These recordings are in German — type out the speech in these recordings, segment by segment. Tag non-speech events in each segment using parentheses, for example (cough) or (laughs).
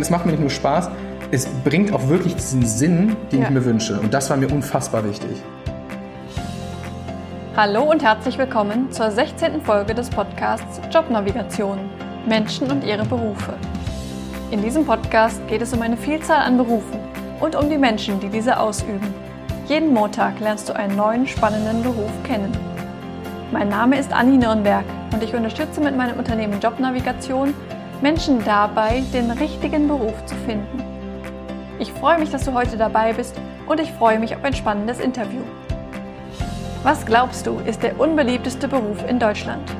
Es macht mir nicht nur Spaß, es bringt auch wirklich diesen Sinn, den ja. ich mir wünsche. Und das war mir unfassbar wichtig. Hallo und herzlich willkommen zur 16. Folge des Podcasts Jobnavigation Menschen und ihre Berufe. In diesem Podcast geht es um eine Vielzahl an Berufen und um die Menschen, die diese ausüben. Jeden Montag lernst du einen neuen spannenden Beruf kennen. Mein Name ist Anni Nürnberg und ich unterstütze mit meinem Unternehmen Jobnavigation Menschen dabei, den richtigen Beruf zu finden. Ich freue mich, dass du heute dabei bist und ich freue mich auf ein spannendes Interview. Was glaubst du, ist der unbeliebteste Beruf in Deutschland?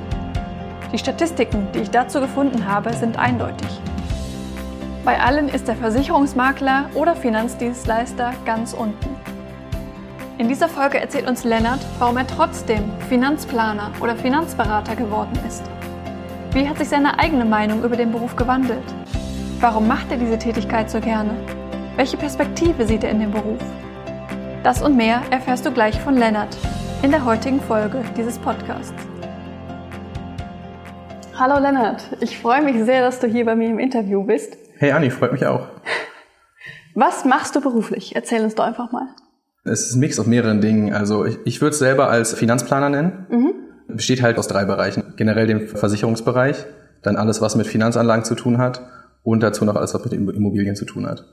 Die Statistiken, die ich dazu gefunden habe, sind eindeutig. Bei allen ist der Versicherungsmakler oder Finanzdienstleister ganz unten. In dieser Folge erzählt uns Lennart, warum er trotzdem Finanzplaner oder Finanzberater geworden ist. Wie hat sich seine eigene Meinung über den Beruf gewandelt? Warum macht er diese Tätigkeit so gerne? Welche Perspektive sieht er in dem Beruf? Das und mehr erfährst du gleich von Lennart in der heutigen Folge dieses Podcasts. Hallo Lennart, ich freue mich sehr, dass du hier bei mir im Interview bist. Hey Anni, freut mich auch. Was machst du beruflich? Erzähl uns doch einfach mal. Es ist ein Mix aus mehreren Dingen. Also ich, ich würde es selber als Finanzplaner nennen. Mhm besteht halt aus drei Bereichen. Generell dem Versicherungsbereich, dann alles, was mit Finanzanlagen zu tun hat und dazu noch alles, was mit Immobilien zu tun hat.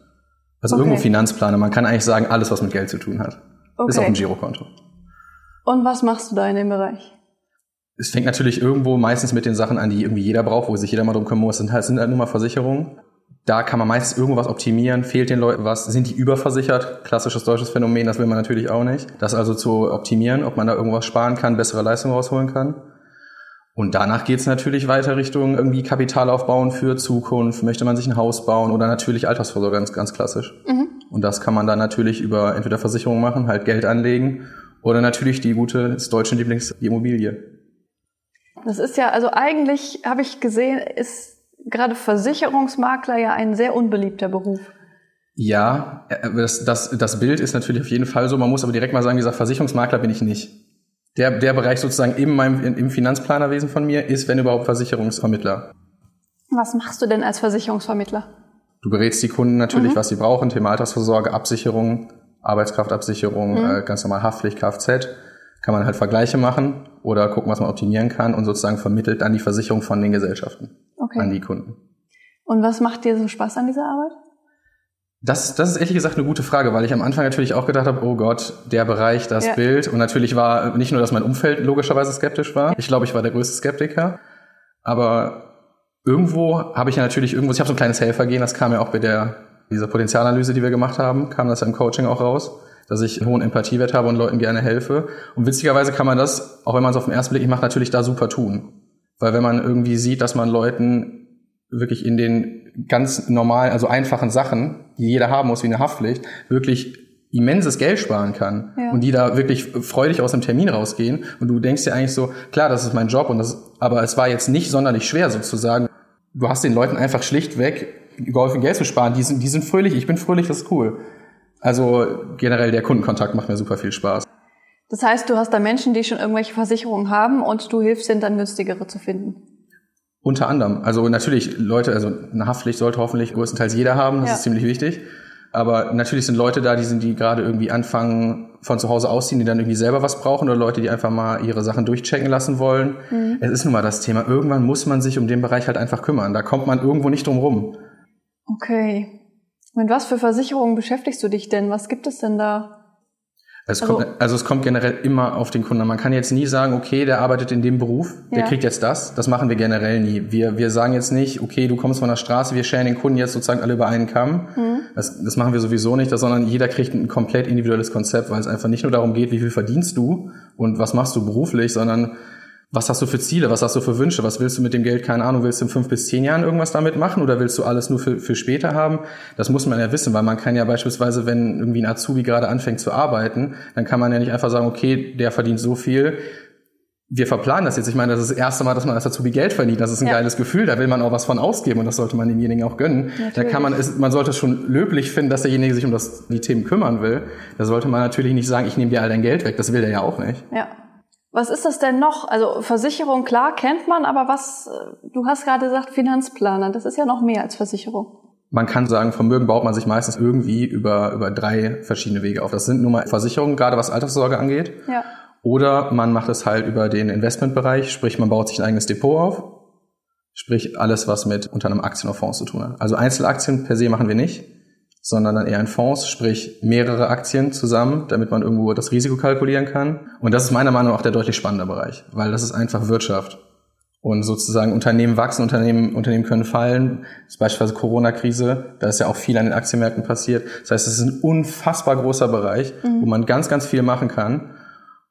Also okay. irgendwo Finanzplaner. Man kann eigentlich sagen, alles, was mit Geld zu tun hat. Okay. Bis auf ein Girokonto. Und was machst du da in dem Bereich? Es fängt natürlich irgendwo meistens mit den Sachen an, die irgendwie jeder braucht, wo sich jeder mal drum kümmern muss. Das sind halt, sind halt nur mal Versicherungen. Da kann man meistens irgendwas optimieren, fehlt den Leuten was, sind die überversichert? Klassisches deutsches Phänomen, das will man natürlich auch nicht. Das also zu optimieren, ob man da irgendwas sparen kann, bessere Leistung rausholen kann. Und danach geht's natürlich weiter Richtung irgendwie Kapital aufbauen für Zukunft. Möchte man sich ein Haus bauen oder natürlich Altersvorsorge, ganz, ganz klassisch. Mhm. Und das kann man dann natürlich über entweder Versicherung machen, halt Geld anlegen oder natürlich die gute, das deutsche Lieblings, die Immobilie. Das ist ja, also eigentlich habe ich gesehen, ist gerade Versicherungsmakler ja ein sehr unbeliebter Beruf. Ja, äh, das, das, das Bild ist natürlich auf jeden Fall so. Man muss aber direkt mal sagen, dieser Versicherungsmakler bin ich nicht. Der, der Bereich sozusagen in meinem, im Finanzplanerwesen von mir ist, wenn überhaupt, Versicherungsvermittler. Was machst du denn als Versicherungsvermittler? Du berätst die Kunden natürlich, mhm. was sie brauchen, Thema Altersvorsorge, Absicherung, Arbeitskraftabsicherung, mhm. äh, ganz normal Haftpflicht, Kfz. Kann man halt Vergleiche machen oder gucken, was man optimieren kann und sozusagen vermittelt dann die Versicherung von den Gesellschaften okay. an die Kunden. Und was macht dir so Spaß an dieser Arbeit? Das, das ist ehrlich gesagt eine gute Frage, weil ich am Anfang natürlich auch gedacht habe, oh Gott, der Bereich, das ja. Bild. Und natürlich war nicht nur, dass mein Umfeld logischerweise skeptisch war. Ich glaube, ich war der größte Skeptiker. Aber irgendwo habe ich ja natürlich irgendwo, ich habe so ein kleines Helfergehen, das kam ja auch bei der, dieser Potenzialanalyse, die wir gemacht haben, kam das ja im Coaching auch raus, dass ich einen hohen Empathiewert habe und Leuten gerne helfe. Und witzigerweise kann man das, auch wenn man es auf den ersten Blick nicht macht, natürlich da super tun. Weil wenn man irgendwie sieht, dass man Leuten wirklich in den ganz normalen, also einfachen Sachen, die jeder haben muss, wie eine Haftpflicht, wirklich immenses Geld sparen kann ja. und die da wirklich freudig aus dem Termin rausgehen und du denkst dir eigentlich so, klar, das ist mein Job und das, aber es war jetzt nicht sonderlich schwer sozusagen. Du hast den Leuten einfach schlichtweg geholfen, Geld zu sparen. Die sind, die sind fröhlich, ich bin fröhlich, das ist cool. Also generell der Kundenkontakt macht mir super viel Spaß. Das heißt, du hast da Menschen, die schon irgendwelche Versicherungen haben und du hilfst ihnen dann günstigere zu finden. Unter anderem. Also natürlich Leute, also eine Haftpflicht sollte hoffentlich größtenteils jeder haben, das ja. ist ziemlich wichtig. Aber natürlich sind Leute da, die sind, die gerade irgendwie anfangen, von zu Hause ausziehen, die dann irgendwie selber was brauchen oder Leute, die einfach mal ihre Sachen durchchecken lassen wollen. Mhm. Es ist nun mal das Thema. Irgendwann muss man sich um den Bereich halt einfach kümmern. Da kommt man irgendwo nicht drum rum. Okay. Mit was für Versicherungen beschäftigst du dich denn? Was gibt es denn da? Es also, kommt, also es kommt generell immer auf den Kunden an. Man kann jetzt nie sagen, okay, der arbeitet in dem Beruf, der ja. kriegt jetzt das. Das machen wir generell nie. Wir, wir sagen jetzt nicht, okay, du kommst von der Straße, wir scheren den Kunden jetzt sozusagen alle über einen Kamm. Mhm. Das, das machen wir sowieso nicht, sondern jeder kriegt ein komplett individuelles Konzept, weil es einfach nicht nur darum geht, wie viel verdienst du und was machst du beruflich, sondern was hast du für Ziele, was hast du für Wünsche, was willst du mit dem Geld, keine Ahnung, willst du in fünf bis zehn Jahren irgendwas damit machen oder willst du alles nur für, für später haben? Das muss man ja wissen, weil man kann ja beispielsweise, wenn irgendwie ein Azubi gerade anfängt zu arbeiten, dann kann man ja nicht einfach sagen, okay, der verdient so viel, wir verplanen das jetzt. Ich meine, das ist das erste Mal, dass man als Azubi Geld verdient. Das ist ein ja. geiles Gefühl. Da will man auch was von ausgeben und das sollte man demjenigen auch gönnen. Natürlich. Da kann man, man sollte es schon löblich finden, dass derjenige sich um das, die Themen kümmern will. Da sollte man natürlich nicht sagen, ich nehme dir all dein Geld weg. Das will der ja auch nicht. Ja. Was ist das denn noch? Also Versicherung, klar, kennt man, aber was, äh, du hast gerade gesagt Finanzplaner, das ist ja noch mehr als Versicherung. man kann sagen, Vermögen baut man sich meistens irgendwie über, über drei verschiedene Wege auf. Das sind nun mal Versicherungen, gerade was Alterssorge angeht. Ja. Oder man macht es halt über den Investmentbereich, sprich man baut sich ein eigenes Depot auf, sprich alles, was mit unter einem Aktien oder Fonds zu tun hat. Also Einzelaktien per se machen wir nicht, sondern dann eher in Fonds, sprich mehrere Aktien zusammen, damit man irgendwo das Risiko kalkulieren kann. Und das ist meiner Meinung nach auch der deutlich spannende Bereich, weil das ist einfach Wirtschaft. Und sozusagen Unternehmen wachsen, Unternehmen, Unternehmen können fallen. Das ist beispielsweise Corona-Krise, da ist ja auch viel an den Aktienmärkten passiert. Das heißt, es ist ein unfassbar großer Bereich, mhm. wo man ganz, ganz viel machen kann.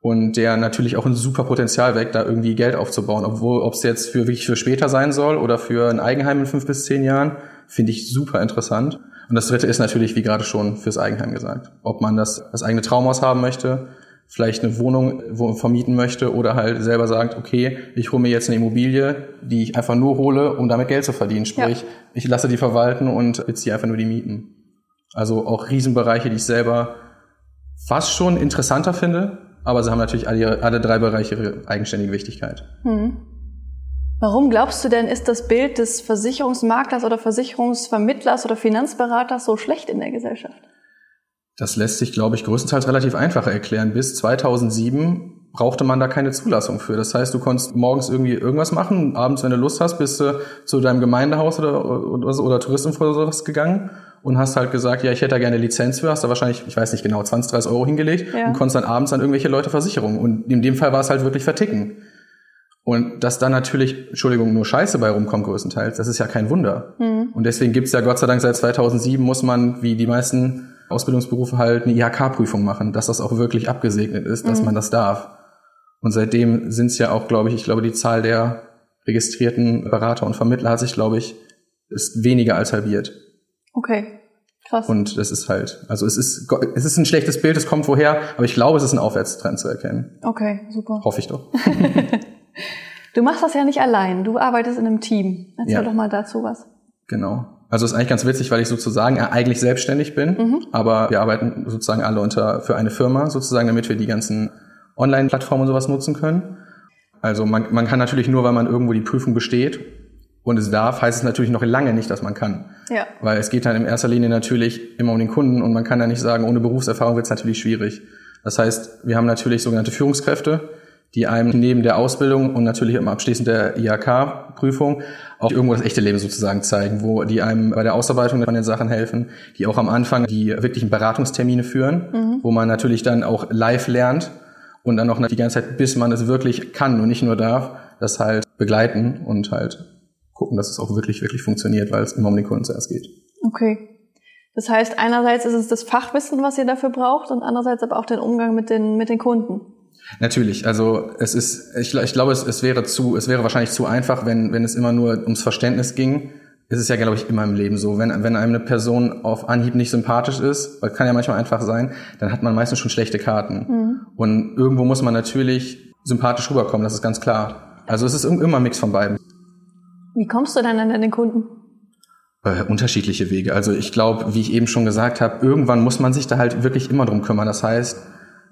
Und der natürlich auch ein super Potenzial weckt, da irgendwie Geld aufzubauen. Obwohl, ob es jetzt für wirklich für später sein soll oder für ein Eigenheim in fünf bis zehn Jahren, finde ich super interessant. Und das dritte ist natürlich, wie gerade schon, fürs Eigenheim gesagt. Ob man das, das eigene Traumhaus haben möchte, vielleicht eine Wohnung vermieten möchte oder halt selber sagt, okay, ich hole mir jetzt eine Immobilie, die ich einfach nur hole, um damit Geld zu verdienen. Sprich, ja. ich lasse die verwalten und beziehe einfach nur die Mieten. Also auch Riesenbereiche, die ich selber fast schon interessanter finde, aber sie haben natürlich alle, alle drei Bereiche ihre eigenständige Wichtigkeit. Hm. Warum glaubst du denn, ist das Bild des Versicherungsmaklers oder Versicherungsvermittlers oder Finanzberaters so schlecht in der Gesellschaft? Das lässt sich, glaube ich, größtenteils relativ einfach erklären. Bis 2007 brauchte man da keine Zulassung für. Das heißt, du konntest morgens irgendwie irgendwas machen, abends, wenn du Lust hast, bist du zu deinem Gemeindehaus oder, oder, oder Touristenvorsitz gegangen und hast halt gesagt, ja, ich hätte da gerne Lizenz für, hast da wahrscheinlich, ich weiß nicht genau, 20, 30 Euro hingelegt ja. und konntest dann abends an irgendwelche Leute Versicherungen. Und in dem Fall war es halt wirklich verticken. Und dass da natürlich, Entschuldigung, nur Scheiße bei rumkommt größtenteils, das ist ja kein Wunder. Mhm. Und deswegen gibt's ja Gott sei Dank seit 2007 muss man, wie die meisten Ausbildungsberufe halt eine IHK-Prüfung machen, dass das auch wirklich abgesegnet ist, dass mhm. man das darf. Und seitdem sind es ja auch, glaube ich, ich glaube, die Zahl der registrierten Berater und Vermittler hat sich, glaube ich, ist weniger als halbiert. Okay. Krass. Und das ist halt, also es ist, es ist ein schlechtes Bild, es kommt woher, aber ich glaube, es ist ein Aufwärtstrend zu erkennen. Okay, super. Hoffe ich doch. (laughs) du machst das ja nicht allein, du arbeitest in einem Team. Erzähl ja. doch mal dazu was. Genau. Also ist eigentlich ganz witzig, weil ich sozusagen eigentlich selbstständig bin, mhm. aber wir arbeiten sozusagen alle unter für eine Firma sozusagen, damit wir die ganzen Online-Plattformen und sowas nutzen können. Also man, man kann natürlich nur, weil man irgendwo die Prüfung besteht und es darf, heißt es natürlich noch lange nicht, dass man kann. Ja. Weil es geht dann in erster Linie natürlich immer um den Kunden und man kann ja nicht sagen, ohne Berufserfahrung wird es natürlich schwierig. Das heißt, wir haben natürlich sogenannte Führungskräfte, die einem neben der Ausbildung und natürlich im Abschließend der IHK-Prüfung auch irgendwo das echte Leben sozusagen zeigen, wo die einem bei der Ausarbeitung von den Sachen helfen, die auch am Anfang die wirklichen Beratungstermine führen, mhm. wo man natürlich dann auch live lernt und dann noch die ganze Zeit, bis man es wirklich kann und nicht nur darf, das halt begleiten und halt gucken, dass es auch wirklich, wirklich funktioniert, weil es immer um den Kunden zuerst geht. Okay. Das heißt, einerseits ist es das Fachwissen, was ihr dafür braucht und andererseits aber auch den Umgang mit den, mit den Kunden. Natürlich, also es ist, ich, ich glaube, es, es wäre zu, es wäre wahrscheinlich zu einfach, wenn, wenn es immer nur ums Verständnis ging. Es ist ja, glaube ich, immer im Leben so. Wenn, wenn einem eine Person auf Anhieb nicht sympathisch ist, kann ja manchmal einfach sein, dann hat man meistens schon schlechte Karten. Mhm. Und irgendwo muss man natürlich sympathisch rüberkommen, das ist ganz klar. Also es ist immer ein Mix von beiden. Wie kommst du dann an den Kunden? Äh, unterschiedliche Wege. Also ich glaube, wie ich eben schon gesagt habe, irgendwann muss man sich da halt wirklich immer drum kümmern. Das heißt,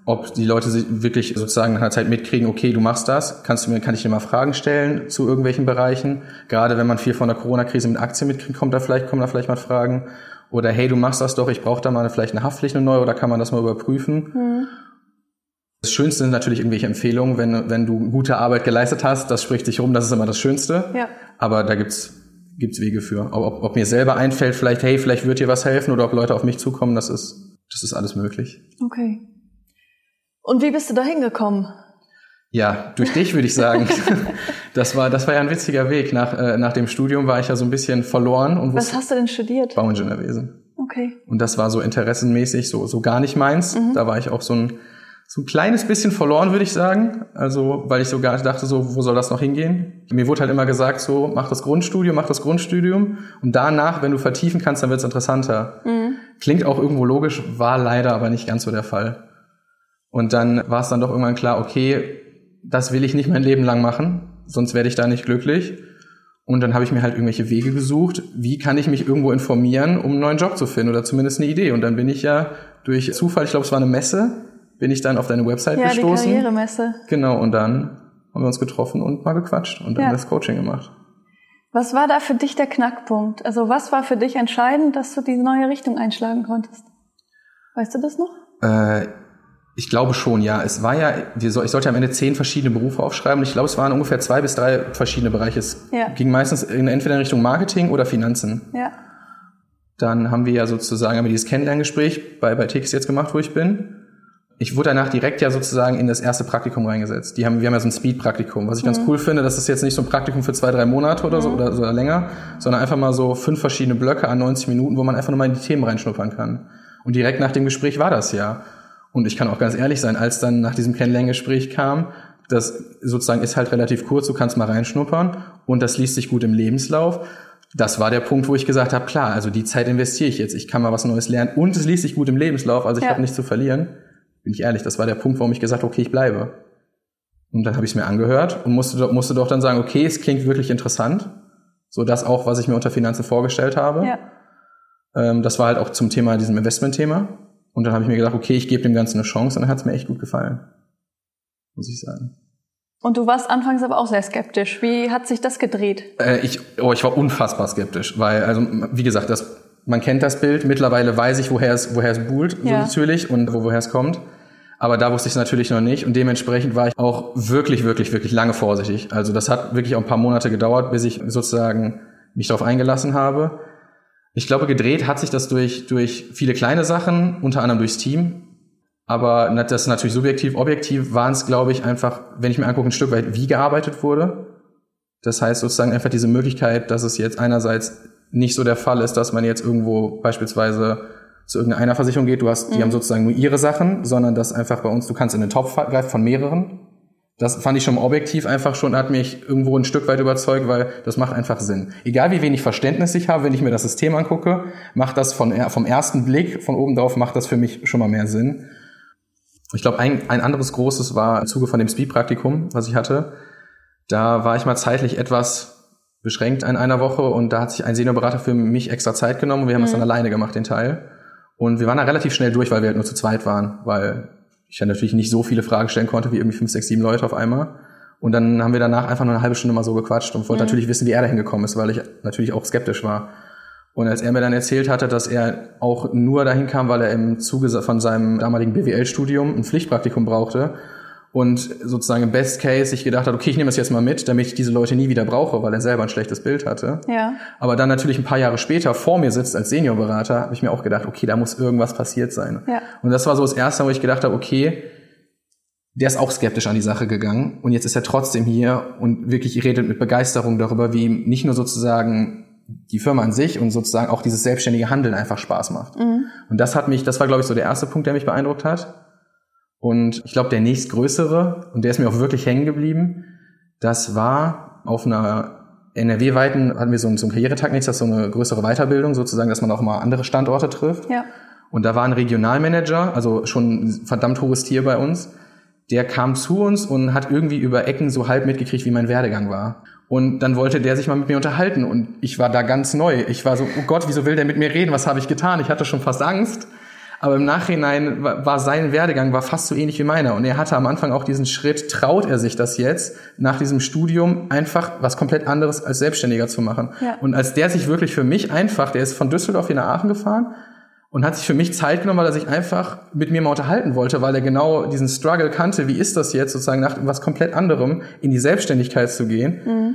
ob die Leute sich wirklich sozusagen nach einer Zeit mitkriegen, okay, du machst das, kannst du mir, kann ich dir mal Fragen stellen zu irgendwelchen Bereichen. Gerade wenn man viel von der Corona-Krise mit Aktien mitkriegt, kommt da vielleicht, kommen da vielleicht mal Fragen. Oder hey, du machst das doch, ich brauche da mal vielleicht eine Haftpflicht neue oder kann man das mal überprüfen? Mhm. Das Schönste sind natürlich irgendwelche Empfehlungen, wenn, wenn du gute Arbeit geleistet hast, das spricht sich rum, das ist immer das Schönste. Ja. Aber da gibt's gibt's Wege für. Ob, ob mir selber einfällt, vielleicht, hey, vielleicht wird dir was helfen oder ob Leute auf mich zukommen, das ist, das ist alles möglich. Okay. Und wie bist du da hingekommen? Ja, durch dich würde ich sagen. (laughs) das war, das war ja ein witziger Weg. Nach, äh, nach dem Studium war ich ja so ein bisschen verloren und Was hast du denn studiert? Bauingenieurwesen. Okay. Und das war so interessenmäßig so, so gar nicht meins. Mhm. Da war ich auch so ein, so ein kleines bisschen verloren, würde ich sagen. Also, weil ich so gar dachte, so, wo soll das noch hingehen? Mir wurde halt immer gesagt, so, mach das Grundstudium, mach das Grundstudium. Und danach, wenn du vertiefen kannst, dann wird es interessanter. Mhm. Klingt auch irgendwo logisch, war leider aber nicht ganz so der Fall. Und dann war es dann doch irgendwann klar, okay, das will ich nicht mein Leben lang machen, sonst werde ich da nicht glücklich. Und dann habe ich mir halt irgendwelche Wege gesucht, wie kann ich mich irgendwo informieren, um einen neuen Job zu finden oder zumindest eine Idee. Und dann bin ich ja durch Zufall, ich glaube, es war eine Messe, bin ich dann auf deine Website ja, gestoßen. Ja, die Karrieremesse. Genau, und dann haben wir uns getroffen und mal gequatscht und dann ja. das Coaching gemacht. Was war da für dich der Knackpunkt? Also was war für dich entscheidend, dass du diese neue Richtung einschlagen konntest? Weißt du das noch? Äh, ich glaube schon, ja. Es war ja, ich sollte am Ende zehn verschiedene Berufe aufschreiben. Ich glaube, es waren ungefähr zwei bis drei verschiedene Bereiche. Es ja. ging meistens in, entweder in Richtung Marketing oder Finanzen. Ja. Dann haben wir ja sozusagen haben wir dieses Kennenlerngespräch bei, bei Tix jetzt gemacht, wo ich bin ich wurde danach direkt ja sozusagen in das erste Praktikum reingesetzt. Die haben, wir haben ja so ein Speed-Praktikum, was ich mhm. ganz cool finde. Das ist jetzt nicht so ein Praktikum für zwei, drei Monate oder mhm. so oder, so länger, sondern einfach mal so fünf verschiedene Blöcke an 90 Minuten, wo man einfach nur mal in die Themen reinschnuppern kann. Und direkt nach dem Gespräch war das ja. Und ich kann auch ganz ehrlich sein, als dann nach diesem Kennenlerngespräch kam, das sozusagen ist halt relativ kurz, du kannst mal reinschnuppern und das liest sich gut im Lebenslauf. Das war der Punkt, wo ich gesagt habe, klar, also die Zeit investiere ich jetzt, ich kann mal was Neues lernen und es liest sich gut im Lebenslauf, also ich ja. habe nichts zu verlieren bin ich ehrlich, das war der Punkt, warum ich gesagt habe, okay, ich bleibe. Und dann habe ich es mir angehört und musste, musste doch dann sagen, okay, es klingt wirklich interessant. So das auch, was ich mir unter Finanzen vorgestellt habe. Ja. Ähm, das war halt auch zum Thema, diesem Investment-Thema. Und dann habe ich mir gedacht, okay, ich gebe dem Ganzen eine Chance und dann hat es mir echt gut gefallen. Muss ich sagen. Und du warst anfangs aber auch sehr skeptisch. Wie hat sich das gedreht? Äh, ich, oh, ich war unfassbar skeptisch, weil, also wie gesagt, das, man kennt das Bild. Mittlerweile weiß ich, woher es, woher es buhlt, ja. so natürlich, und wo, woher es kommt. Aber da wusste ich es natürlich noch nicht und dementsprechend war ich auch wirklich, wirklich, wirklich lange vorsichtig. Also das hat wirklich auch ein paar Monate gedauert, bis ich sozusagen mich darauf eingelassen habe. Ich glaube, gedreht hat sich das durch, durch viele kleine Sachen, unter anderem durchs Team. Aber das ist natürlich subjektiv. Objektiv waren es, glaube ich, einfach, wenn ich mir angucke, ein Stück weit, wie gearbeitet wurde. Das heißt sozusagen einfach diese Möglichkeit, dass es jetzt einerseits nicht so der Fall ist, dass man jetzt irgendwo beispielsweise zu irgendeiner Versicherung geht, du hast, die mhm. haben sozusagen nur ihre Sachen, sondern das einfach bei uns, du kannst in den Topf greifen von mehreren. Das fand ich schon objektiv einfach schon, hat mich irgendwo ein Stück weit überzeugt, weil das macht einfach Sinn. Egal wie wenig Verständnis ich habe, wenn ich mir das System angucke, macht das von, vom ersten Blick, von oben drauf, macht das für mich schon mal mehr Sinn. Ich glaube, ein, ein anderes großes war im Zuge von dem Speed-Praktikum, was ich hatte. Da war ich mal zeitlich etwas beschränkt in einer Woche und da hat sich ein Seniorberater für mich extra Zeit genommen und wir haben es mhm. dann alleine gemacht, den Teil. Und wir waren da relativ schnell durch, weil wir halt nur zu zweit waren, weil ich ja natürlich nicht so viele Fragen stellen konnte wie irgendwie fünf, sechs, sieben Leute auf einmal. Und dann haben wir danach einfach nur eine halbe Stunde mal so gequatscht und wollte mhm. natürlich wissen, wie er da hingekommen ist, weil ich natürlich auch skeptisch war. Und als er mir dann erzählt hatte, dass er auch nur dahin kam, weil er im Zuge von seinem damaligen BWL-Studium ein Pflichtpraktikum brauchte und sozusagen im Best Case sich gedacht hat, okay, ich nehme das jetzt mal mit, damit ich diese Leute nie wieder brauche, weil er selber ein schlechtes Bild hatte. Ja. Aber dann natürlich ein paar Jahre später vor mir sitzt als Seniorberater, habe ich mir auch gedacht, okay, da muss irgendwas passiert sein. Ja. Und das war so das erste, wo ich gedacht habe, okay, der ist auch skeptisch an die Sache gegangen und jetzt ist er trotzdem hier und wirklich redet mit Begeisterung darüber, wie ihm nicht nur sozusagen die Firma an sich und sozusagen auch dieses selbstständige Handeln einfach Spaß macht. Mhm. Und das hat mich, das war glaube ich so der erste Punkt, der mich beeindruckt hat. Und ich glaube, der nächstgrößere, und der ist mir auch wirklich hängen geblieben, das war auf einer NRW-weiten, hatten wir so einen, so einen Karrieretag nichts, das ist so eine größere Weiterbildung, sozusagen, dass man auch mal andere Standorte trifft. Ja. Und da war ein Regionalmanager, also schon ein verdammt hohes Tier bei uns, der kam zu uns und hat irgendwie über Ecken so halb mitgekriegt, wie mein Werdegang war. Und dann wollte der sich mal mit mir unterhalten und ich war da ganz neu. Ich war so, oh Gott, wieso will der mit mir reden? Was habe ich getan? Ich hatte schon fast Angst. Aber im Nachhinein war sein Werdegang war fast so ähnlich wie meiner. Und er hatte am Anfang auch diesen Schritt, traut er sich das jetzt, nach diesem Studium einfach was komplett anderes als Selbstständiger zu machen. Ja. Und als der sich wirklich für mich einfach, der ist von Düsseldorf hier nach Aachen gefahren und hat sich für mich Zeit genommen, weil er sich einfach mit mir mal unterhalten wollte, weil er genau diesen Struggle kannte, wie ist das jetzt sozusagen nach was komplett anderem in die Selbstständigkeit zu gehen. Mhm.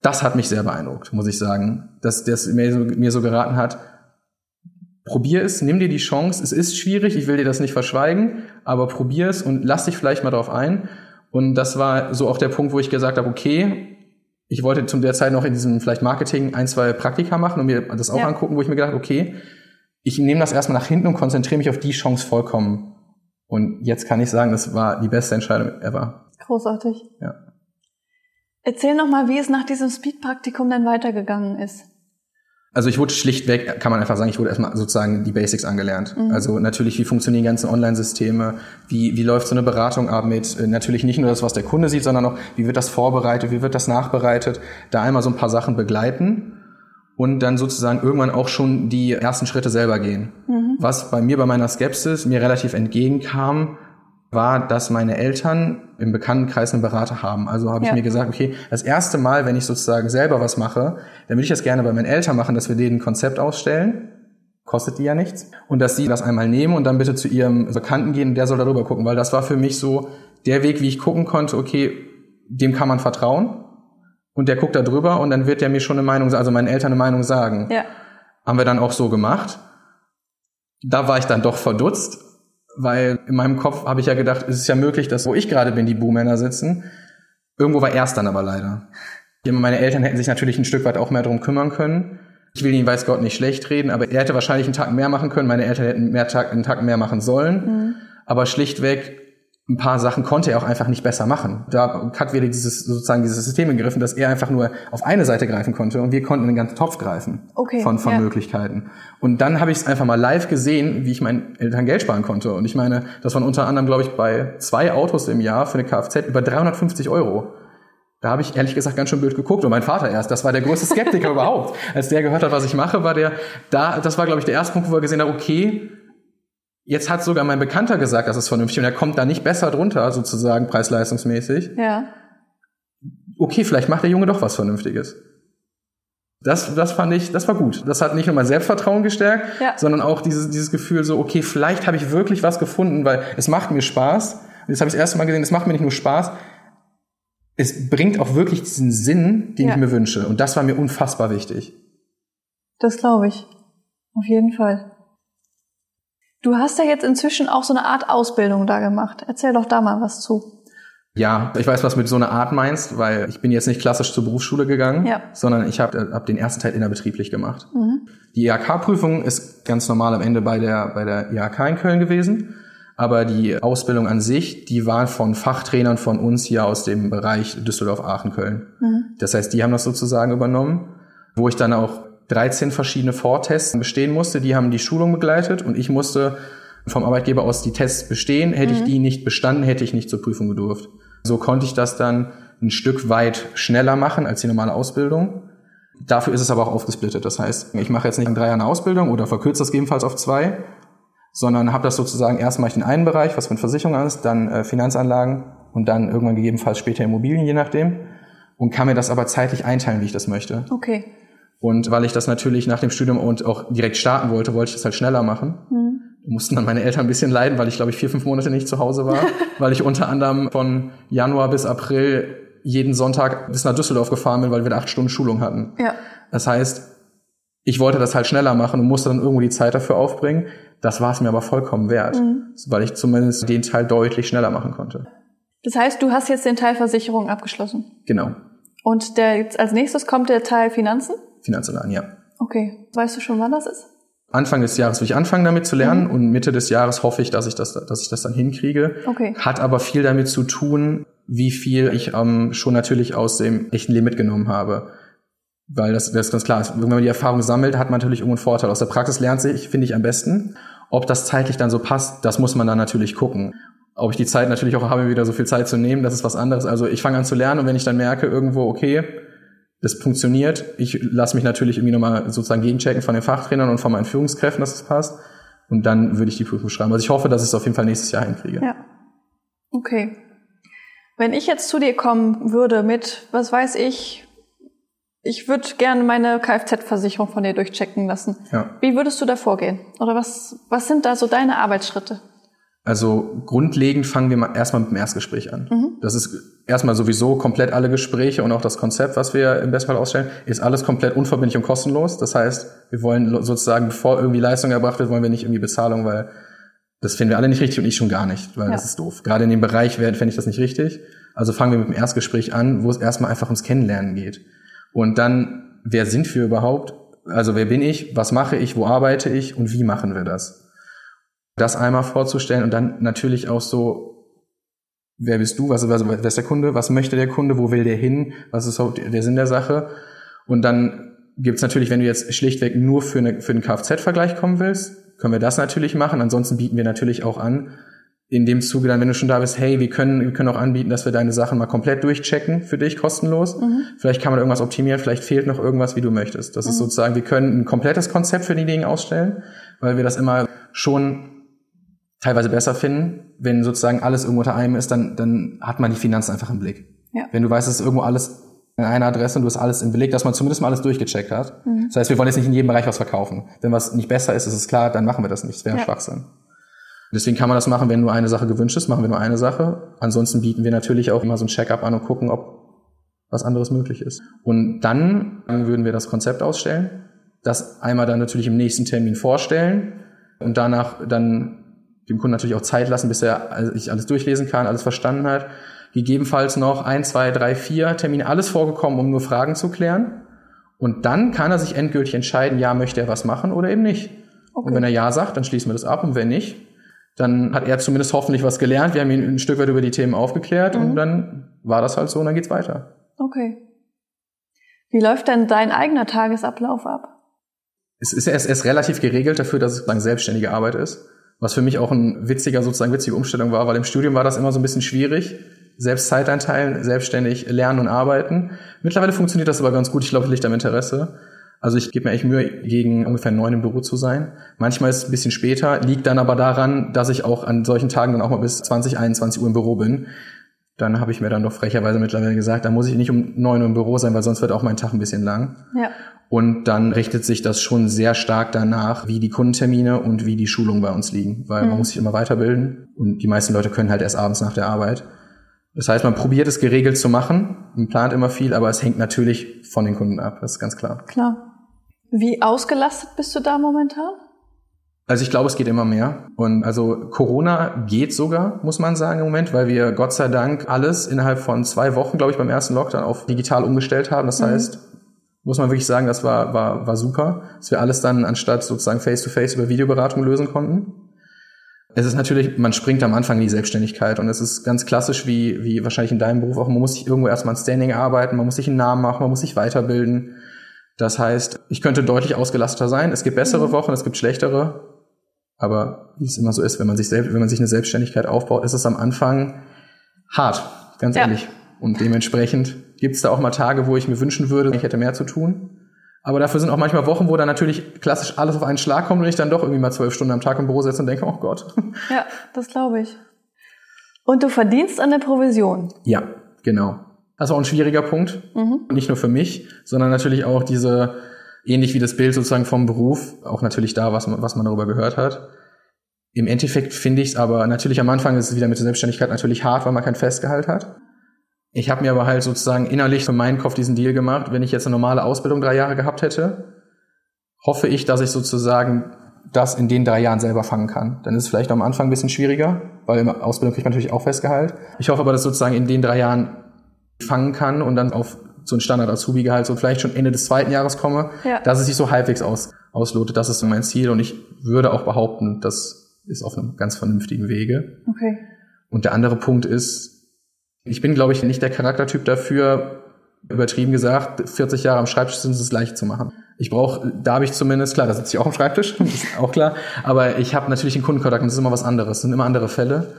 Das hat mich sehr beeindruckt, muss ich sagen, dass der mir so, mir so geraten hat, probier es, nimm dir die Chance. Es ist schwierig, ich will dir das nicht verschweigen, aber probier es und lass dich vielleicht mal darauf ein. Und das war so auch der Punkt, wo ich gesagt habe, okay, ich wollte zum der Zeit noch in diesem vielleicht Marketing ein, zwei Praktika machen und mir das auch ja. angucken, wo ich mir gedacht, okay, ich nehme das erstmal nach hinten und konzentriere mich auf die Chance vollkommen. Und jetzt kann ich sagen, das war die beste Entscheidung ever. Großartig. Ja. Erzähl noch mal, wie es nach diesem Speed-Praktikum dann weitergegangen ist. Also ich wurde schlichtweg, kann man einfach sagen, ich wurde erstmal sozusagen die Basics angelernt. Mhm. Also natürlich, wie funktionieren die ganzen Online-Systeme, wie, wie läuft so eine Beratung ab mit, äh, natürlich nicht nur das, was der Kunde sieht, sondern auch, wie wird das vorbereitet, wie wird das nachbereitet, da einmal so ein paar Sachen begleiten und dann sozusagen irgendwann auch schon die ersten Schritte selber gehen. Mhm. Was bei mir bei meiner Skepsis mir relativ entgegenkam, war, dass meine Eltern im Bekanntenkreis einen Berater haben. Also habe ich mir gesagt, okay, das erste Mal, wenn ich sozusagen selber was mache, dann würde ich das gerne bei meinen Eltern machen, dass wir denen ein Konzept ausstellen. Kostet die ja nichts. Und dass sie das einmal nehmen und dann bitte zu ihrem Bekannten gehen und der soll darüber gucken, weil das war für mich so der Weg, wie ich gucken konnte, okay, dem kann man vertrauen. Und der guckt da drüber und dann wird der mir schon eine Meinung, also meinen Eltern eine Meinung sagen. Ja. Haben wir dann auch so gemacht. Da war ich dann doch verdutzt, weil in meinem Kopf habe ich ja gedacht, es ist ja möglich, dass wo ich gerade bin, die Buhmänner sitzen. Irgendwo war erst dann aber leider. Meine Eltern hätten sich natürlich ein Stück weit auch mehr darum kümmern können. Ich will ihn, weiß Gott, nicht schlecht reden, aber er hätte wahrscheinlich einen Tag mehr machen können. Meine Eltern hätten mehr Tag, einen Tag mehr machen sollen. Mhm. Aber schlichtweg ein paar Sachen konnte er auch einfach nicht besser machen. Da hat wieder dieses sozusagen dieses System gegriffen, dass er einfach nur auf eine Seite greifen konnte und wir konnten in den ganzen Topf greifen okay, von, von ja. Möglichkeiten. Und dann habe ich es einfach mal live gesehen, wie ich meinen Eltern Geld sparen konnte. Und ich meine, das waren unter anderem, glaube ich, bei zwei Autos im Jahr für eine Kfz über 350 Euro. Da habe ich ehrlich gesagt ganz schön blöd geguckt und mein Vater erst, das war der größte Skeptiker (laughs) überhaupt. Als der gehört hat, was ich mache, war der da, das war glaube ich der erste Punkt, wo er gesehen hat, okay, Jetzt hat sogar mein Bekannter gesagt, das ist vernünftig und er kommt da nicht besser drunter, sozusagen preis-leistungsmäßig. Ja. Okay, vielleicht macht der Junge doch was Vernünftiges. Das, das fand ich, das war gut. Das hat nicht nur mein Selbstvertrauen gestärkt, ja. sondern auch dieses, dieses Gefühl so, okay, vielleicht habe ich wirklich was gefunden, weil es macht mir Spaß. Und jetzt habe ich das erste Mal gesehen, es macht mir nicht nur Spaß, es bringt auch wirklich diesen Sinn, den ja. ich mir wünsche. Und das war mir unfassbar wichtig. Das glaube ich. Auf jeden Fall. Du hast ja jetzt inzwischen auch so eine Art Ausbildung da gemacht. Erzähl doch da mal was zu. Ja, ich weiß, was du mit so einer Art meinst, weil ich bin jetzt nicht klassisch zur Berufsschule gegangen, ja. sondern ich habe hab den ersten Teil innerbetrieblich gemacht. Mhm. Die IHK-Prüfung ist ganz normal am Ende bei der, bei der IHK in Köln gewesen. Aber die Ausbildung an sich, die war von Fachtrainern von uns hier aus dem Bereich Düsseldorf, Aachen, Köln. Mhm. Das heißt, die haben das sozusagen übernommen, wo ich dann auch 13 verschiedene Vortests bestehen musste. Die haben die Schulung begleitet und ich musste vom Arbeitgeber aus die Tests bestehen. Hätte mhm. ich die nicht bestanden, hätte ich nicht zur Prüfung gedurft. So konnte ich das dann ein Stück weit schneller machen als die normale Ausbildung. Dafür ist es aber auch aufgesplittet. Das heißt, ich mache jetzt nicht in drei Jahren Ausbildung oder verkürze das gegebenenfalls auf zwei, sondern habe das sozusagen erst mache ich in einen Bereich, was mit Versicherungen ist, dann äh, Finanzanlagen und dann irgendwann gegebenenfalls später Immobilien, je nachdem. Und kann mir das aber zeitlich einteilen, wie ich das möchte. Okay. Und weil ich das natürlich nach dem Studium und auch direkt starten wollte, wollte ich das halt schneller machen. Mhm. Mussten dann meine Eltern ein bisschen leiden, weil ich glaube ich vier, fünf Monate nicht zu Hause war, (laughs) weil ich unter anderem von Januar bis April jeden Sonntag bis nach Düsseldorf gefahren bin, weil wir acht Stunden Schulung hatten. Ja. Das heißt, ich wollte das halt schneller machen und musste dann irgendwo die Zeit dafür aufbringen. Das war es mir aber vollkommen wert, mhm. weil ich zumindest den Teil deutlich schneller machen konnte. Das heißt, du hast jetzt den Teil Versicherung abgeschlossen. Genau. Und der als nächstes kommt der Teil Finanzen? Finanzanlagen, ja. Okay. Weißt du schon, wann das ist? Anfang des Jahres will ich anfangen damit zu lernen mhm. und Mitte des Jahres hoffe ich, dass ich das, dass ich das dann hinkriege. Okay. Hat aber viel damit zu tun, wie viel ich ähm, schon natürlich aus dem echten Leben mitgenommen habe. Weil das, das ist ganz klar. Wenn man die Erfahrung sammelt, hat man natürlich irgendwo einen Vorteil. Aus der Praxis lernt sich, finde ich, am besten. Ob das zeitlich dann so passt, das muss man dann natürlich gucken. Ob ich die Zeit natürlich auch habe, wieder so viel Zeit zu nehmen, das ist was anderes. Also ich fange an zu lernen und wenn ich dann merke irgendwo, okay, das funktioniert. Ich lasse mich natürlich irgendwie nochmal sozusagen gegenchecken von den Fachtrainern und von meinen Führungskräften, dass es passt. Und dann würde ich die Prüfung schreiben. Also ich hoffe, dass ich es auf jeden Fall nächstes Jahr hinkriege. Ja. Okay. Wenn ich jetzt zu dir kommen würde mit, was weiß ich, ich würde gerne meine Kfz-Versicherung von dir durchchecken lassen. Ja. Wie würdest du da vorgehen? Oder was, was sind da so deine Arbeitsschritte? Also grundlegend fangen wir mal erstmal mit dem Erstgespräch an. Mhm. Das ist erstmal sowieso komplett alle Gespräche und auch das Konzept, was wir im Bestfall ausstellen, ist alles komplett unverbindlich und kostenlos. Das heißt, wir wollen sozusagen, bevor irgendwie Leistung erbracht wird, wollen wir nicht irgendwie Bezahlung, weil das finden wir alle nicht richtig und ich schon gar nicht, weil ja. das ist doof. Gerade in dem Bereich fände ich das nicht richtig. Also fangen wir mit dem Erstgespräch an, wo es erstmal einfach ums Kennenlernen geht. Und dann, wer sind wir überhaupt? Also wer bin ich? Was mache ich? Wo arbeite ich? Und wie machen wir das? Das einmal vorzustellen und dann natürlich auch so, wer bist du, was, was, wer ist der Kunde, was möchte der Kunde, wo will der hin, was ist der Sinn der Sache. Und dann gibt's natürlich, wenn du jetzt schlichtweg nur für, eine, für einen Kfz-Vergleich kommen willst, können wir das natürlich machen. Ansonsten bieten wir natürlich auch an, in dem Zuge dann, wenn du schon da bist, hey, wir können, wir können auch anbieten, dass wir deine Sachen mal komplett durchchecken für dich kostenlos. Mhm. Vielleicht kann man irgendwas optimieren, vielleicht fehlt noch irgendwas, wie du möchtest. Das mhm. ist sozusagen, wir können ein komplettes Konzept für die Dinge ausstellen, weil wir das immer schon teilweise besser finden. Wenn sozusagen alles irgendwo unter einem ist, dann, dann hat man die Finanzen einfach im Blick. Ja. Wenn du weißt, es ist irgendwo alles in einer Adresse und du hast alles im Beleg, dass man zumindest mal alles durchgecheckt hat. Mhm. Das heißt, wir wollen jetzt nicht in jedem Bereich was verkaufen. Wenn was nicht besser ist, ist es klar, dann machen wir das nicht. Das wäre ja. Schwachsinn. Deswegen kann man das machen, wenn nur eine Sache gewünscht ist, machen wir nur eine Sache. Ansonsten bieten wir natürlich auch immer so ein Check-up an und gucken, ob was anderes möglich ist. Und dann würden wir das Konzept ausstellen, das einmal dann natürlich im nächsten Termin vorstellen und danach dann dem Kunden natürlich auch Zeit lassen, bis er sich alles durchlesen kann, alles verstanden hat. Gegebenenfalls noch ein, zwei, drei, vier Termine, alles vorgekommen, um nur Fragen zu klären. Und dann kann er sich endgültig entscheiden, ja, möchte er was machen oder eben nicht. Okay. Und wenn er ja sagt, dann schließen wir das ab und wenn nicht, dann hat er zumindest hoffentlich was gelernt. Wir haben ihn ein Stück weit über die Themen aufgeklärt mhm. und dann war das halt so und dann geht's weiter. Okay. Wie läuft denn dein eigener Tagesablauf ab? Es ist erst, erst relativ geregelt dafür, dass es sozusagen selbstständige Arbeit ist. Was für mich auch ein witziger, sozusagen witzige Umstellung war, weil im Studium war das immer so ein bisschen schwierig. Selbst Zeit einteilen, selbstständig lernen und arbeiten. Mittlerweile funktioniert das aber ganz gut. Ich glaube, liegt am Interesse. Also ich gebe mir echt Mühe, gegen ungefähr neun im Büro zu sein. Manchmal ist es ein bisschen später, liegt dann aber daran, dass ich auch an solchen Tagen dann auch mal bis 20, 21 Uhr im Büro bin dann habe ich mir dann doch frecherweise mittlerweile gesagt, da muss ich nicht um neun Uhr im Büro sein, weil sonst wird auch mein Tag ein bisschen lang. Ja. Und dann richtet sich das schon sehr stark danach, wie die Kundentermine und wie die Schulungen bei uns liegen, weil mhm. man muss sich immer weiterbilden und die meisten Leute können halt erst abends nach der Arbeit. Das heißt, man probiert es geregelt zu machen, man plant immer viel, aber es hängt natürlich von den Kunden ab, das ist ganz klar. Klar. Wie ausgelastet bist du da momentan? Also ich glaube, es geht immer mehr. Und also Corona geht sogar, muss man sagen im Moment, weil wir Gott sei Dank alles innerhalb von zwei Wochen, glaube ich, beim ersten Lockdown auf digital umgestellt haben. Das mhm. heißt, muss man wirklich sagen, das war, war, war super, dass wir alles dann anstatt sozusagen face-to-face -face über Videoberatung lösen konnten. Es ist natürlich, man springt am Anfang in die Selbstständigkeit und es ist ganz klassisch, wie, wie wahrscheinlich in deinem Beruf auch, man muss sich irgendwo erstmal ein Standing arbeiten, man muss sich einen Namen machen, man muss sich weiterbilden. Das heißt, ich könnte deutlich ausgelasteter sein. Es gibt bessere mhm. Wochen, es gibt schlechtere. Aber wie es immer so ist, wenn man sich selbst, wenn man sich eine Selbstständigkeit aufbaut, ist es am Anfang hart, ganz ja. ehrlich. Und dementsprechend gibt es da auch mal Tage, wo ich mir wünschen würde, ich hätte mehr zu tun. Aber dafür sind auch manchmal Wochen, wo dann natürlich klassisch alles auf einen Schlag kommt und ich dann doch irgendwie mal zwölf Stunden am Tag im Büro sitze und denke, oh Gott. (laughs) Ja, das glaube ich. Und du verdienst an der Provision. Ja, genau. Das war auch ein schwieriger Punkt. Mhm. Nicht nur für mich, sondern natürlich auch diese ähnlich wie das Bild sozusagen vom Beruf, auch natürlich da, was man, was man darüber gehört hat. Im Endeffekt finde ich es aber natürlich am Anfang ist es wieder mit der Selbstständigkeit natürlich hart, weil man kein Festgehalt hat. Ich habe mir aber halt sozusagen innerlich für meinen Kopf diesen Deal gemacht, wenn ich jetzt eine normale Ausbildung drei Jahre gehabt hätte, hoffe ich, dass ich sozusagen das in den drei Jahren selber fangen kann. Dann ist es vielleicht am Anfang ein bisschen schwieriger, weil in Ausbildung kriegt man natürlich auch Festgehalt. Ich hoffe aber, dass sozusagen in den drei Jahren fangen kann und dann auf so ein Standard-Azubi-Gehalt so vielleicht schon Ende des zweiten Jahres komme, ja. dass es sich so halbwegs aus, auslotet. Das ist so mein Ziel und ich würde auch behaupten, das ist auf einem ganz vernünftigen Wege. Okay. Und der andere Punkt ist, ich bin, glaube ich, nicht der Charaktertyp dafür, übertrieben gesagt, 40 Jahre am Schreibtisch sind es leicht zu machen. Ich brauche, da habe ich zumindest, klar, da sitze ich auch am Schreibtisch, (laughs) ist auch klar, aber ich habe natürlich einen Kundenkontakt und das ist immer was anderes, das sind immer andere Fälle.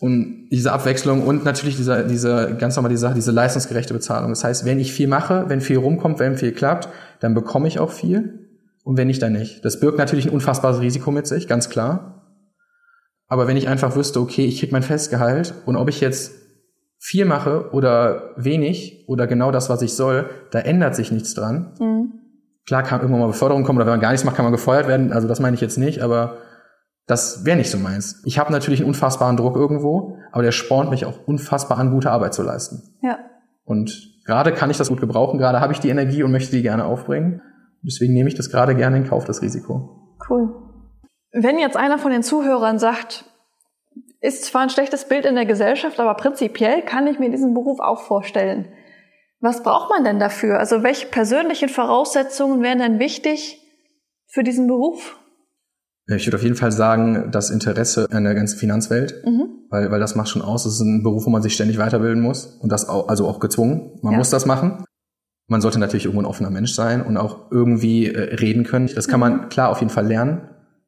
Und diese Abwechslung und natürlich diese, diese ganz normal die Sache, diese leistungsgerechte Bezahlung. Das heißt, wenn ich viel mache, wenn viel rumkommt, wenn viel klappt, dann bekomme ich auch viel. Und wenn nicht, dann nicht. Das birgt natürlich ein unfassbares Risiko mit sich, ganz klar. Aber wenn ich einfach wüsste, okay, ich krieg mein Festgehalt und ob ich jetzt viel mache oder wenig oder genau das, was ich soll, da ändert sich nichts dran. Mhm. Klar kann irgendwann mal Beförderung kommen oder wenn man gar nichts macht, kann man gefeuert werden. Also das meine ich jetzt nicht, aber das wäre nicht so meins. Ich habe natürlich einen unfassbaren Druck irgendwo, aber der spornt mich auch unfassbar an, gute Arbeit zu leisten. Ja. Und gerade kann ich das gut gebrauchen, gerade habe ich die Energie und möchte die gerne aufbringen. Deswegen nehme ich das gerade gerne in Kauf, das Risiko. Cool. Wenn jetzt einer von den Zuhörern sagt, ist zwar ein schlechtes Bild in der Gesellschaft, aber prinzipiell kann ich mir diesen Beruf auch vorstellen. Was braucht man denn dafür? Also welche persönlichen Voraussetzungen wären denn wichtig für diesen Beruf? Ich würde auf jeden Fall sagen, das Interesse an der ganzen Finanzwelt, mhm. weil, weil das macht schon aus. Das ist ein Beruf, wo man sich ständig weiterbilden muss und das auch, also auch gezwungen. Man ja. muss das machen. Man sollte natürlich irgendwo ein offener Mensch sein und auch irgendwie äh, reden können. Das kann mhm. man klar auf jeden Fall lernen,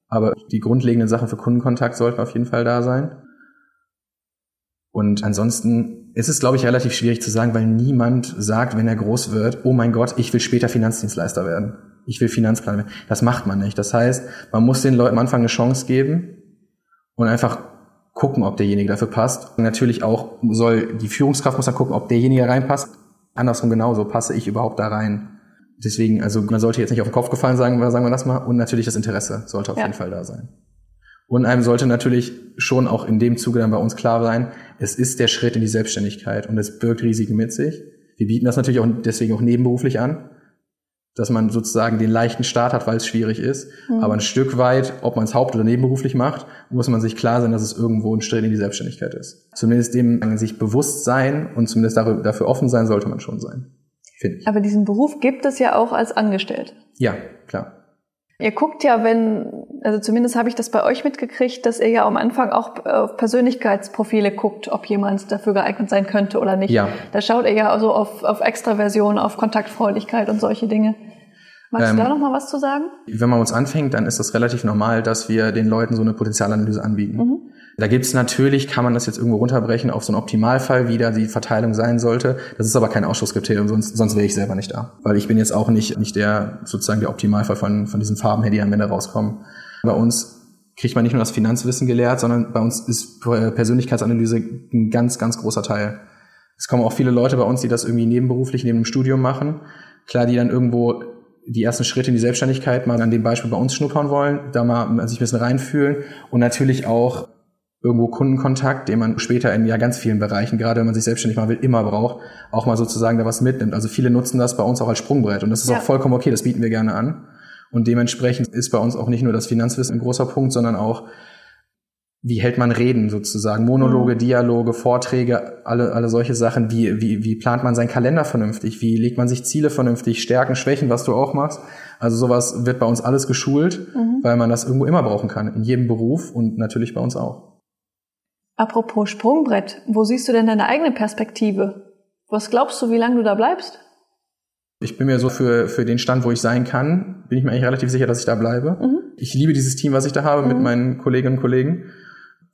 aber die grundlegenden Sachen für Kundenkontakt sollten auf jeden Fall da sein. Und ansonsten ist es, glaube ich, relativ schwierig zu sagen, weil niemand sagt, wenn er groß wird, oh mein Gott, ich will später Finanzdienstleister werden ich will Finanzplaner werden. Das macht man nicht. Das heißt, man muss den Leuten am Anfang eine Chance geben und einfach gucken, ob derjenige dafür passt. Und natürlich auch soll die Führungskraft muss dann gucken, ob derjenige reinpasst. Andersrum genauso, passe ich überhaupt da rein. Deswegen, also man sollte jetzt nicht auf den Kopf gefallen sagen, sagen wir das mal. Und natürlich das Interesse sollte auf ja. jeden Fall da sein. Und einem sollte natürlich schon auch in dem Zuge dann bei uns klar sein, es ist der Schritt in die Selbstständigkeit und es birgt Risiken mit sich. Wir bieten das natürlich auch deswegen auch nebenberuflich an, dass man sozusagen den leichten Start hat, weil es schwierig ist. Mhm. Aber ein Stück weit, ob man es haupt- oder nebenberuflich macht, muss man sich klar sein, dass es irgendwo ein Schritt in die Selbstständigkeit ist. Zumindest dem sich bewusst sein und zumindest dafür offen sein sollte man schon sein. Finde ich. Aber diesen Beruf gibt es ja auch als Angestellte. Ja, klar. Ihr guckt ja, wenn, also zumindest habe ich das bei euch mitgekriegt, dass ihr ja am Anfang auch auf Persönlichkeitsprofile guckt, ob jemand dafür geeignet sein könnte oder nicht. Ja. Da schaut ihr ja also auf, auf Extraversion, auf Kontaktfreundlichkeit und solche Dinge. Magst ähm, du da noch mal was zu sagen? Wenn man uns anfängt, dann ist das relativ normal, dass wir den Leuten so eine Potenzialanalyse anbieten. Mhm. Da gibt's natürlich, kann man das jetzt irgendwo runterbrechen auf so einen Optimalfall, wie da die Verteilung sein sollte. Das ist aber kein Ausschlusskriterium, sonst, sonst wäre ich selber nicht da. Weil ich bin jetzt auch nicht, nicht der, sozusagen der Optimalfall von, von diesen Farben her, die am Ende rauskommen. Bei uns kriegt man nicht nur das Finanzwissen gelehrt, sondern bei uns ist Persönlichkeitsanalyse ein ganz, ganz großer Teil. Es kommen auch viele Leute bei uns, die das irgendwie nebenberuflich neben dem Studium machen. Klar, die dann irgendwo die ersten Schritte in die Selbstständigkeit mal an dem Beispiel bei uns schnuppern wollen, da mal sich ein bisschen reinfühlen und natürlich auch irgendwo Kundenkontakt, den man später in ja ganz vielen Bereichen, gerade wenn man sich selbstständig machen will, immer braucht, auch mal sozusagen da was mitnimmt. Also viele nutzen das bei uns auch als Sprungbrett und das ist ja. auch vollkommen okay, das bieten wir gerne an. Und dementsprechend ist bei uns auch nicht nur das Finanzwissen ein großer Punkt, sondern auch, wie hält man Reden sozusagen, Monologe, mhm. Dialoge, Vorträge, alle, alle solche Sachen, wie, wie, wie plant man seinen Kalender vernünftig, wie legt man sich Ziele vernünftig, Stärken, Schwächen, was du auch machst. Also sowas wird bei uns alles geschult, mhm. weil man das irgendwo immer brauchen kann, in jedem Beruf und natürlich bei uns auch. Apropos Sprungbrett, wo siehst du denn deine eigene Perspektive? Was glaubst du, wie lange du da bleibst? Ich bin mir so für, für den Stand, wo ich sein kann, bin ich mir eigentlich relativ sicher, dass ich da bleibe. Mhm. Ich liebe dieses Team, was ich da habe mhm. mit meinen Kolleginnen und Kollegen,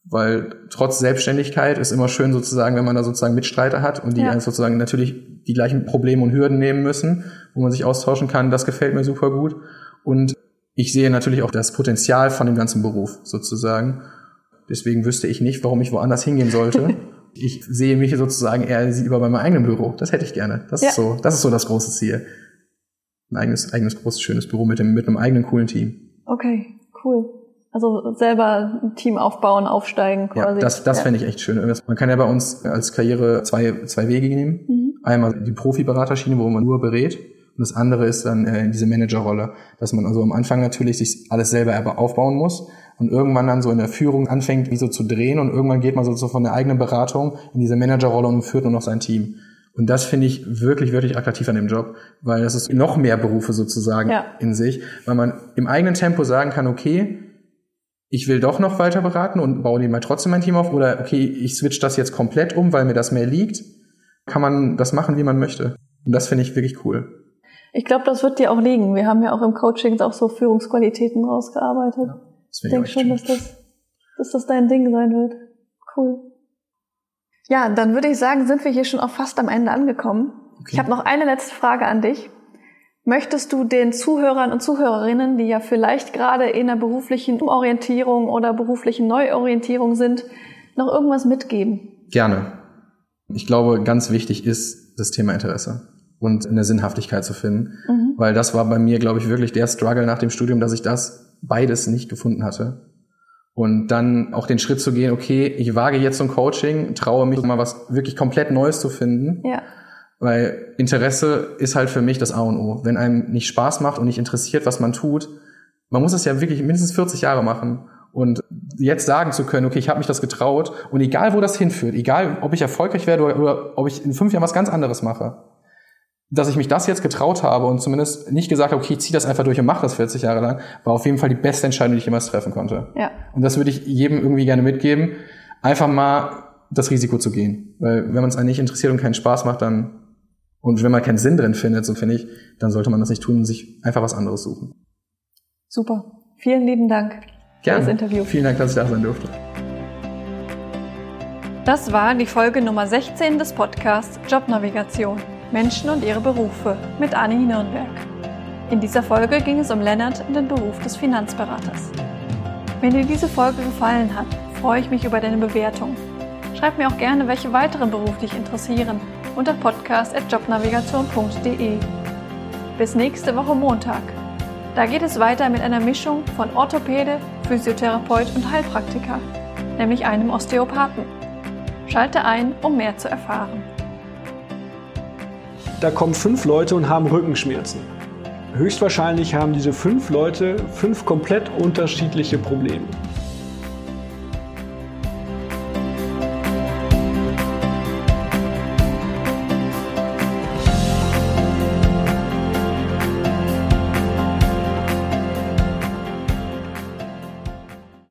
weil trotz Selbstständigkeit ist immer schön sozusagen, wenn man da sozusagen Mitstreiter hat und die ja. sozusagen natürlich die gleichen Probleme und Hürden nehmen müssen, wo man sich austauschen kann. Das gefällt mir super gut. Und ich sehe natürlich auch das Potenzial von dem ganzen Beruf sozusagen. Deswegen wüsste ich nicht, warum ich woanders hingehen sollte. (laughs) ich sehe mich sozusagen eher über bei meinem eigenen Büro. Das hätte ich gerne. Das ja. ist so, das ist so das große Ziel. Ein eigenes, eigenes großes, schönes Büro mit dem, mit einem eigenen coolen Team. Okay, cool. Also selber ein Team aufbauen, aufsteigen quasi. Ja, das, das ja. fände ich echt schön. Man kann ja bei uns als Karriere zwei, zwei Wege nehmen. Mhm. Einmal die Profi-Beraterschiene, wo man nur berät. Und das andere ist dann äh, diese Managerrolle, dass man also am Anfang natürlich sich alles selber aufbauen muss und irgendwann dann so in der Führung anfängt, wie so zu drehen und irgendwann geht man so von der eigenen Beratung in diese Managerrolle und führt nur noch sein Team. Und das finde ich wirklich, wirklich attraktiv an dem Job, weil das ist noch mehr Berufe sozusagen ja. in sich, weil man im eigenen Tempo sagen kann, okay, ich will doch noch weiter beraten und baue mal trotzdem mein Team auf oder okay, ich switch das jetzt komplett um, weil mir das mehr liegt, kann man das machen, wie man möchte. Und das finde ich wirklich cool. Ich glaube, das wird dir auch liegen. Wir haben ja auch im Coaching auch so Führungsqualitäten rausgearbeitet. Ja. Ich denke schon, dass das, dass das dein Ding sein wird. Cool. Ja, dann würde ich sagen, sind wir hier schon auch fast am Ende angekommen. Okay. Ich habe noch eine letzte Frage an dich. Möchtest du den Zuhörern und Zuhörerinnen, die ja vielleicht gerade in einer beruflichen Umorientierung oder beruflichen Neuorientierung sind, noch irgendwas mitgeben? Gerne. Ich glaube, ganz wichtig ist das Thema Interesse und eine Sinnhaftigkeit zu finden, mhm. weil das war bei mir, glaube ich, wirklich der Struggle nach dem Studium, dass ich das beides nicht gefunden hatte. Und dann auch den Schritt zu gehen, okay, ich wage jetzt so ein Coaching, traue mich mal was wirklich komplett Neues zu finden. Ja. Weil Interesse ist halt für mich das A und O. Wenn einem nicht Spaß macht und nicht interessiert, was man tut, man muss es ja wirklich mindestens 40 Jahre machen. Und jetzt sagen zu können, okay, ich habe mich das getraut und egal wo das hinführt, egal ob ich erfolgreich werde oder, oder ob ich in fünf Jahren was ganz anderes mache, dass ich mich das jetzt getraut habe und zumindest nicht gesagt habe, okay, ich ziehe das einfach durch und mache das 40 Jahre lang, war auf jeden Fall die beste Entscheidung, die ich jemals treffen konnte. Ja. Und das würde ich jedem irgendwie gerne mitgeben, einfach mal das Risiko zu gehen. Weil wenn man es nicht interessiert und keinen Spaß macht, dann und wenn man keinen Sinn drin findet, so finde ich, dann sollte man das nicht tun und sich einfach was anderes suchen. Super. Vielen lieben Dank Gerne. für das Interview. Vielen Dank, dass ich da sein durfte. Das war die Folge Nummer 16 des Podcasts Jobnavigation. Menschen und ihre Berufe mit Anni Nürnberg. In dieser Folge ging es um Lennart und den Beruf des Finanzberaters. Wenn dir diese Folge gefallen hat, freue ich mich über deine Bewertung. Schreib mir auch gerne, welche weiteren Berufe dich interessieren unter podcast.jobnavigation.de. Bis nächste Woche Montag. Da geht es weiter mit einer Mischung von Orthopäde, Physiotherapeut und Heilpraktiker, nämlich einem Osteopathen. Schalte ein, um mehr zu erfahren. Da kommen fünf Leute und haben Rückenschmerzen. Höchstwahrscheinlich haben diese fünf Leute fünf komplett unterschiedliche Probleme.